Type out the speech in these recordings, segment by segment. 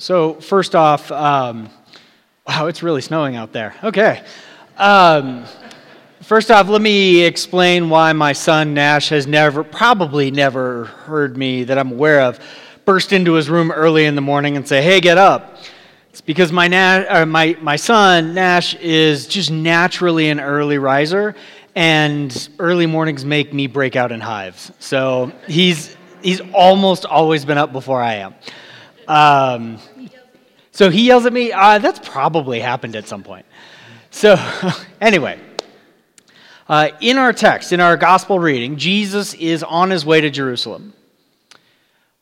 So, first off, um, wow, it's really snowing out there. Okay. Um, first off, let me explain why my son Nash has never, probably never heard me that I'm aware of, burst into his room early in the morning and say, hey, get up. It's because my, Na- my, my son, Nash, is just naturally an early riser, and early mornings make me break out in hives. So he's, he's almost always been up before I am. Um, so he yells at me. Uh, that's probably happened at some point. So, anyway, uh, in our text, in our gospel reading, Jesus is on his way to Jerusalem.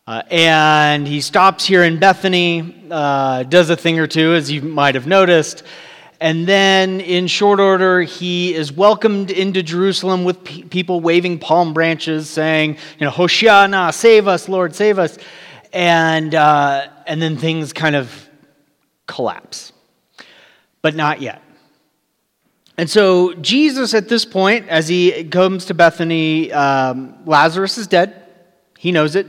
Uh, and he stops here in Bethany, uh, does a thing or two, as you might have noticed. And then, in short order, he is welcomed into Jerusalem with pe- people waving palm branches, saying, you know, Hosanna, save us, Lord, save us and, uh, and then things kind of collapse. But not yet. And so, Jesus, at this point, as he comes to Bethany, um, Lazarus is dead. He knows it.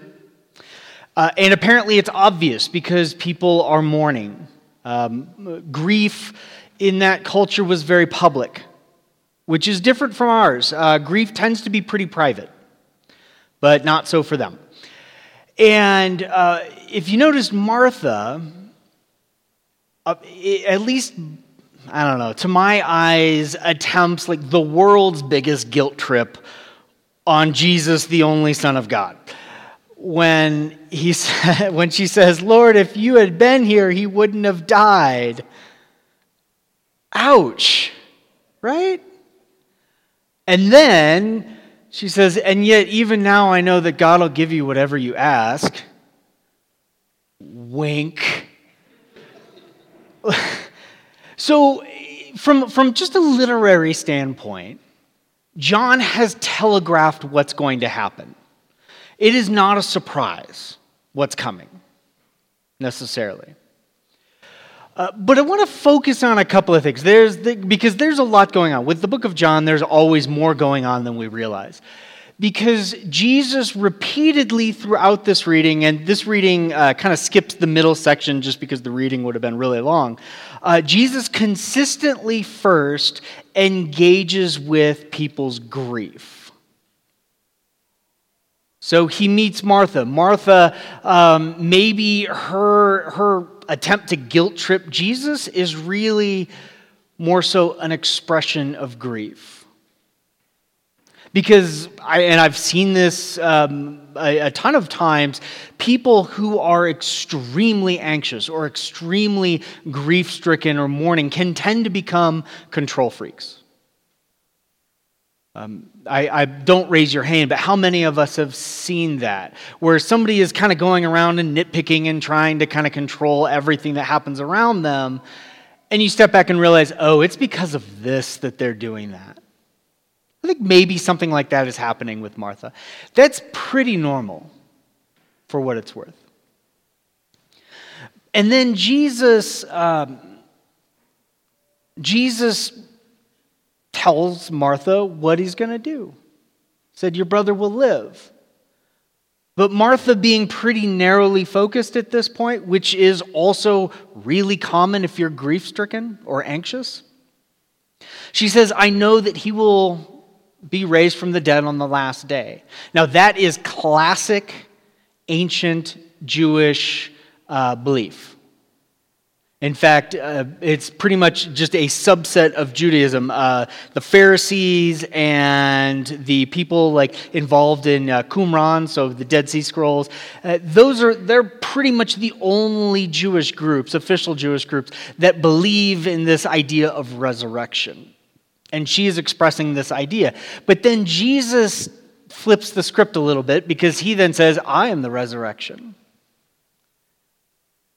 Uh, and apparently, it's obvious because people are mourning. Um, grief in that culture was very public, which is different from ours. Uh, grief tends to be pretty private, but not so for them. And uh, if you notice, Martha, uh, at least, I don't know, to my eyes, attempts like the world's biggest guilt trip on Jesus, the only Son of God. When, he when she says, Lord, if you had been here, he wouldn't have died. Ouch, right? And then she says, And yet, even now, I know that God will give you whatever you ask. Wink. so, from, from just a literary standpoint, John has telegraphed what's going to happen. It is not a surprise what's coming, necessarily. Uh, but I want to focus on a couple of things. There's the, because there's a lot going on. With the book of John, there's always more going on than we realize. Because Jesus repeatedly throughout this reading, and this reading uh, kind of skips the middle section just because the reading would have been really long, uh, Jesus consistently first engages with people's grief. So he meets Martha. Martha, um, maybe her, her attempt to guilt trip Jesus is really more so an expression of grief. Because, I, and I've seen this um, a, a ton of times, people who are extremely anxious or extremely grief stricken or mourning can tend to become control freaks. Um, I, I, don't raise your hand, but how many of us have seen that? Where somebody is kind of going around and nitpicking and trying to kind of control everything that happens around them, and you step back and realize, oh, it's because of this that they're doing that. I think maybe something like that is happening with Martha. That's pretty normal for what it's worth. And then Jesus, um, Jesus tells Martha what he's going to do. Said, Your brother will live. But Martha, being pretty narrowly focused at this point, which is also really common if you're grief stricken or anxious, she says, I know that he will be raised from the dead on the last day. Now, that is classic ancient Jewish uh, belief. In fact, uh, it's pretty much just a subset of Judaism. Uh, the Pharisees and the people like involved in uh, Qumran, so the Dead Sea Scrolls, uh, those are they're pretty much the only Jewish groups, official Jewish groups, that believe in this idea of resurrection. And she is expressing this idea. But then Jesus flips the script a little bit because he then says, "I am the resurrection."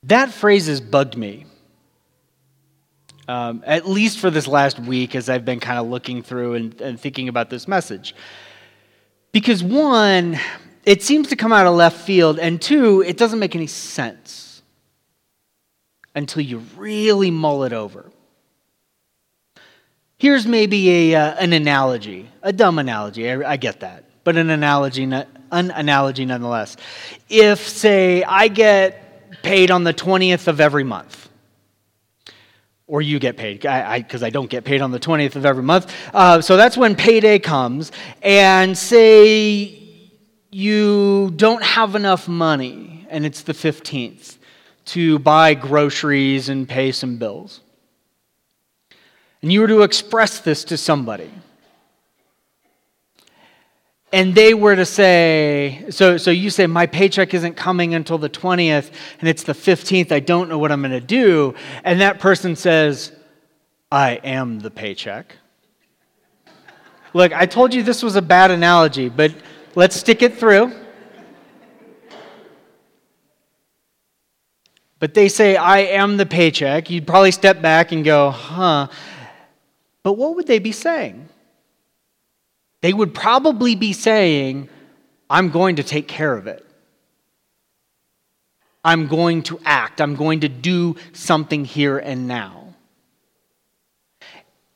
That phrase has bugged me um, at least for this last week as I've been kind of looking through and, and thinking about this message. Because one, it seems to come out of left field, and two, it doesn't make any sense until you really mull it over. Here's maybe a, uh, an analogy, a dumb analogy, I, I get that, but an analogy, an analogy nonetheless. If, say, I get paid on the 20th of every month. Or you get paid, because I, I, I, don't get paid on the 20th of every month. Uh, so that's when payday comes. And say you don't have enough money, and it's the 15th, to buy groceries and pay some bills. And you were to express this to somebody and they were to say, so, so you say, my paycheck isn't coming until the 20th, and it's the 15th, I don't know what I'm going to do. And that person says, I am the paycheck. Look, I told you this was a bad analogy, but let's stick it through. But they say, I am the paycheck. You'd probably step back and go, huh. But what would they be saying? They would probably be saying, I'm going to take care of it. I'm going to act. I'm going to do something here and now.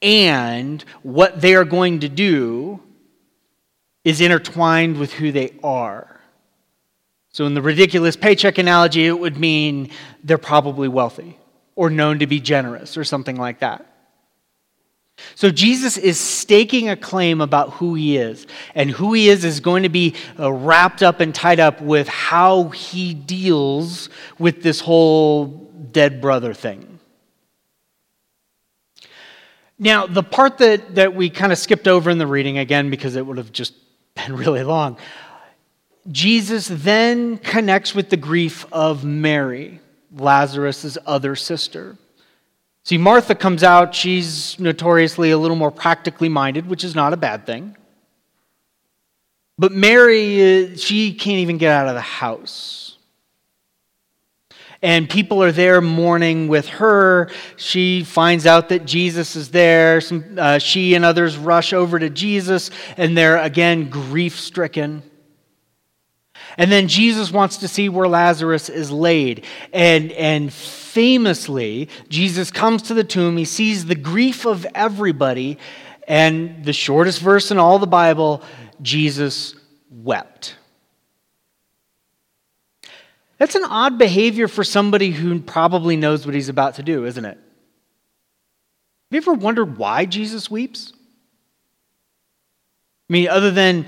And what they are going to do is intertwined with who they are. So, in the ridiculous paycheck analogy, it would mean they're probably wealthy or known to be generous or something like that. So Jesus is staking a claim about who he is. And who he is is going to be uh, wrapped up and tied up with how he deals with this whole dead brother thing. Now, the part that, that we kind of skipped over in the reading, again, because it would have just been really long, Jesus then connects with the grief of Mary, Lazarus' other sister. See, Martha comes out, she's notoriously a little more practically minded, which is not a bad thing. But Mary, uh, she can't even get out of the house. And people are there mourning with her. She finds out that Jesus is there. Some, uh, she and others rush over to Jesus, and they're again grief stricken. And then Jesus wants to see where Lazarus is laid. And, and famously, Jesus comes to the tomb, he sees the grief of everybody, and the shortest verse in all the Bible, Jesus wept. That's an odd behavior for somebody who probably knows what he's about to do, isn't it? Have you ever wondered why Jesus weeps? I mean, other than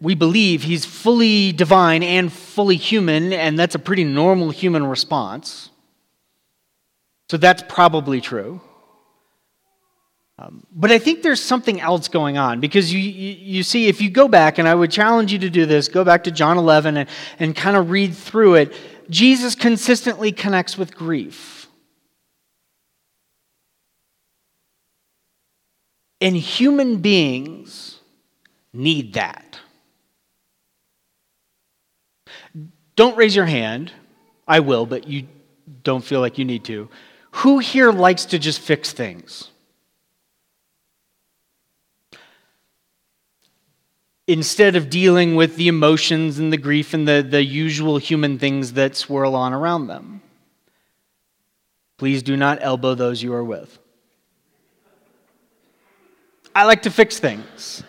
we believe he's fully divine and fully human, and that's a pretty normal human response. So that's probably true. Um, but I think there's something else going on because you, you, you, see, if you go back, and I would challenge you to do this, go back to John 11 and, and kind of read through it. Jesus consistently connects with grief. And human beings need that. Don't raise your hand. I will, but you don't feel like you need to. Who here likes to just fix things? Instead of dealing with the emotions and the grief and the, the usual human things that swirl on around them. Please do not elbow those you are with. I like to fix things.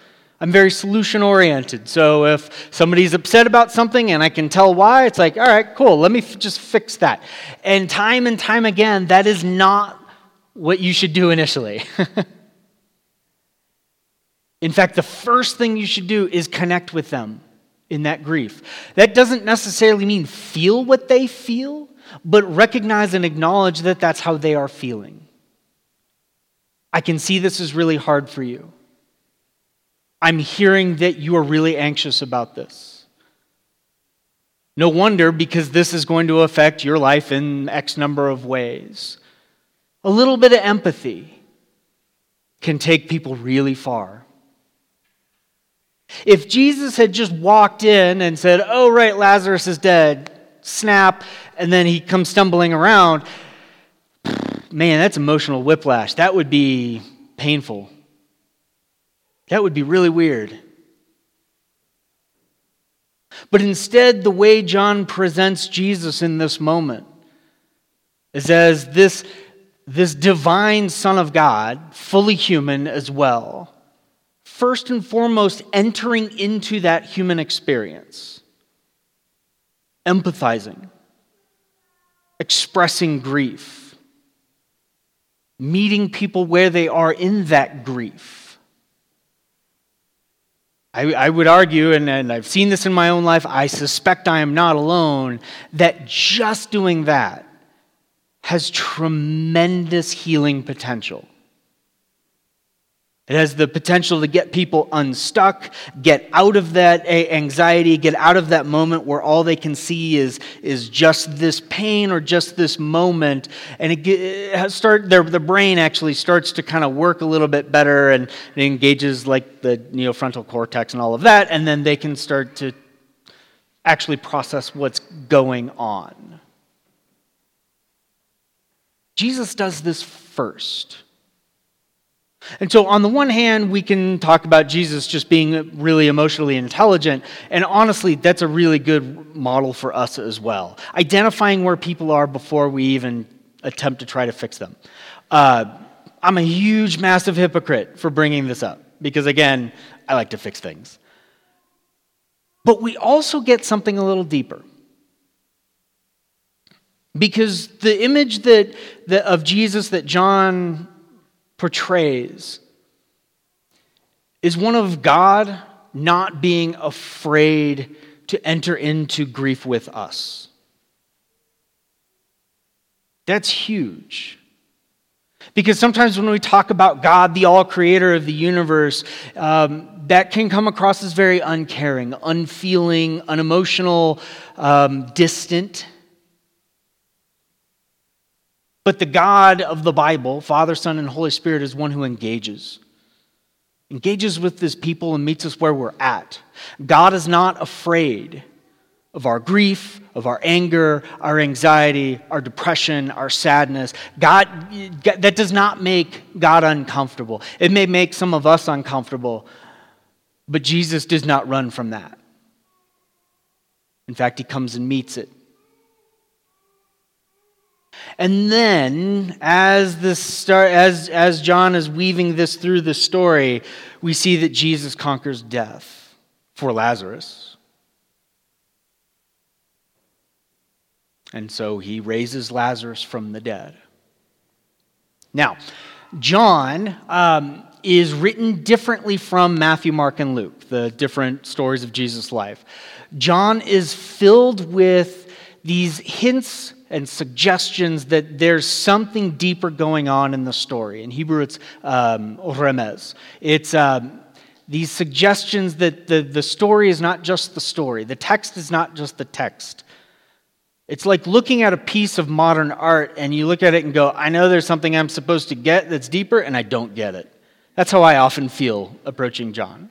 I'm very solution oriented. So if somebody's upset about something and I can tell why, it's like, all right, cool, let me f- just fix that. And time and time again, that is not what you should do initially. in fact, the first thing you should do is connect with them in that grief. That doesn't necessarily mean feel what they feel, but recognize and acknowledge that that's how they are feeling. I can see this is really hard for you. I'm hearing that you are really anxious about this. No wonder, because this is going to affect your life in X number of ways. A little bit of empathy can take people really far. If Jesus had just walked in and said, Oh, right, Lazarus is dead, snap, and then he comes stumbling around, man, that's emotional whiplash. That would be painful. That would be really weird. But instead, the way John presents Jesus in this moment is as this, this divine Son of God, fully human as well, first and foremost entering into that human experience, empathizing, expressing grief, meeting people where they are in that grief. I, I would argue, and, and I've seen this in my own life, I suspect I am not alone, that just doing that has tremendous healing potential. It has the potential to get people unstuck, get out of that anxiety, get out of that moment where all they can see is, is just this pain or just this moment. And it, it start, their, the brain actually starts to kind of work a little bit better and it engages like the neofrontal cortex and all of that. And then they can start to actually process what's going on. Jesus does this first. And so, on the one hand, we can talk about Jesus just being really emotionally intelligent. And honestly, that's a really good model for us as well. Identifying where people are before we even attempt to try to fix them. Uh, I'm a huge, massive hypocrite for bringing this up because, again, I like to fix things. But we also get something a little deeper. Because the image that, that, of Jesus that John portrays is one of God not being afraid to enter into grief with us. That's huge. Because sometimes when we talk about God, the all creator of the universe, um, that can come across as very uncaring, unfeeling, unemotional, um, distant. But the God of the Bible, Father, Son, and Holy Spirit, is one who engages. Engages with his people and meets us where we're at. God is not afraid of our grief, of our anger, our anxiety, our depression, our sadness. God, that does not make God uncomfortable. It may make some of us uncomfortable, but Jesus does not run from that. In fact, he comes and meets it. And then, as, this start, as, as John is weaving this through the story, we see that Jesus conquers death for Lazarus. And so he raises Lazarus from the dead. Now, John um, is written differently from Matthew, Mark, and Luke, the different stories of Jesus' life. John is filled with these hints and suggestions that there's something deeper going on in the story. In Hebrew, it's um, remez. It's um, these suggestions that the, the story is not just the story, the text is not just the text. It's like looking at a piece of modern art and you look at it and go, I know there's something I'm supposed to get that's deeper, and I don't get it. That's how I often feel approaching John.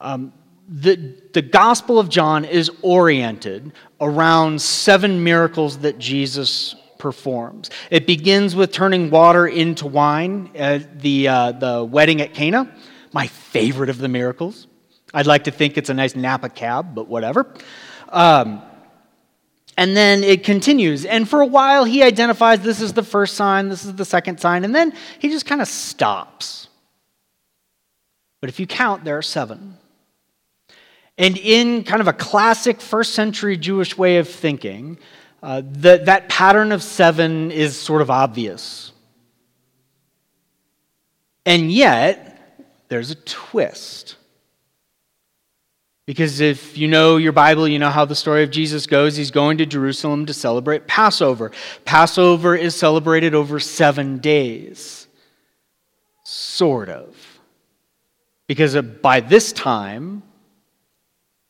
Um, the, the Gospel of John is oriented around seven miracles that Jesus performs. It begins with turning water into wine at the, uh, the wedding at Cana, my favorite of the miracles. I'd like to think it's a nice Napa cab, but whatever. Um, and then it continues. And for a while, he identifies this is the first sign, this is the second sign, and then he just kind of stops. But if you count, there are seven. And in kind of a classic first century Jewish way of thinking, uh, the, that pattern of seven is sort of obvious. And yet, there's a twist. Because if you know your Bible, you know how the story of Jesus goes. He's going to Jerusalem to celebrate Passover. Passover is celebrated over seven days. Sort of. Because by this time,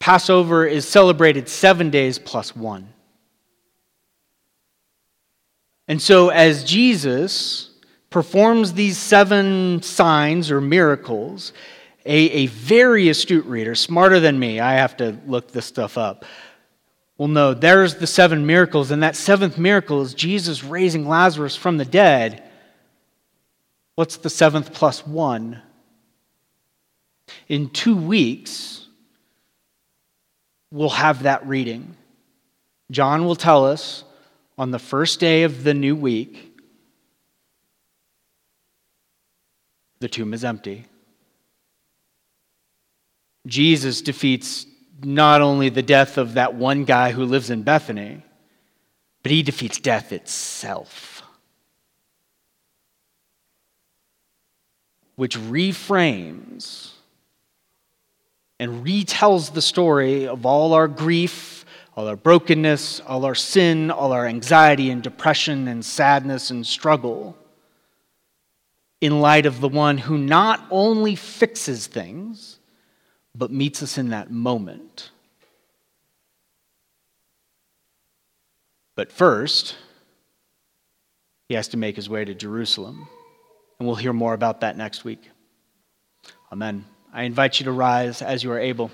Passover is celebrated seven days plus one. And so, as Jesus performs these seven signs or miracles, a, a very astute reader, smarter than me, I have to look this stuff up, will know there's the seven miracles, and that seventh miracle is Jesus raising Lazarus from the dead. What's the seventh plus one? In two weeks, we'll have that reading. John will tell us on the first day of the new week, the tomb is empty. Jesus defeats not only the death of that one guy who lives in Bethany, but he defeats death itself. Which reframes and retells the story of all our grief, all our brokenness, all our sin, all our anxiety and depression and sadness and struggle in light of the one who not only fixes things, but meets us in that moment. But first, he has to make his way to Jerusalem. And we'll hear more about that next week. Amen. I invite you to rise as you are able.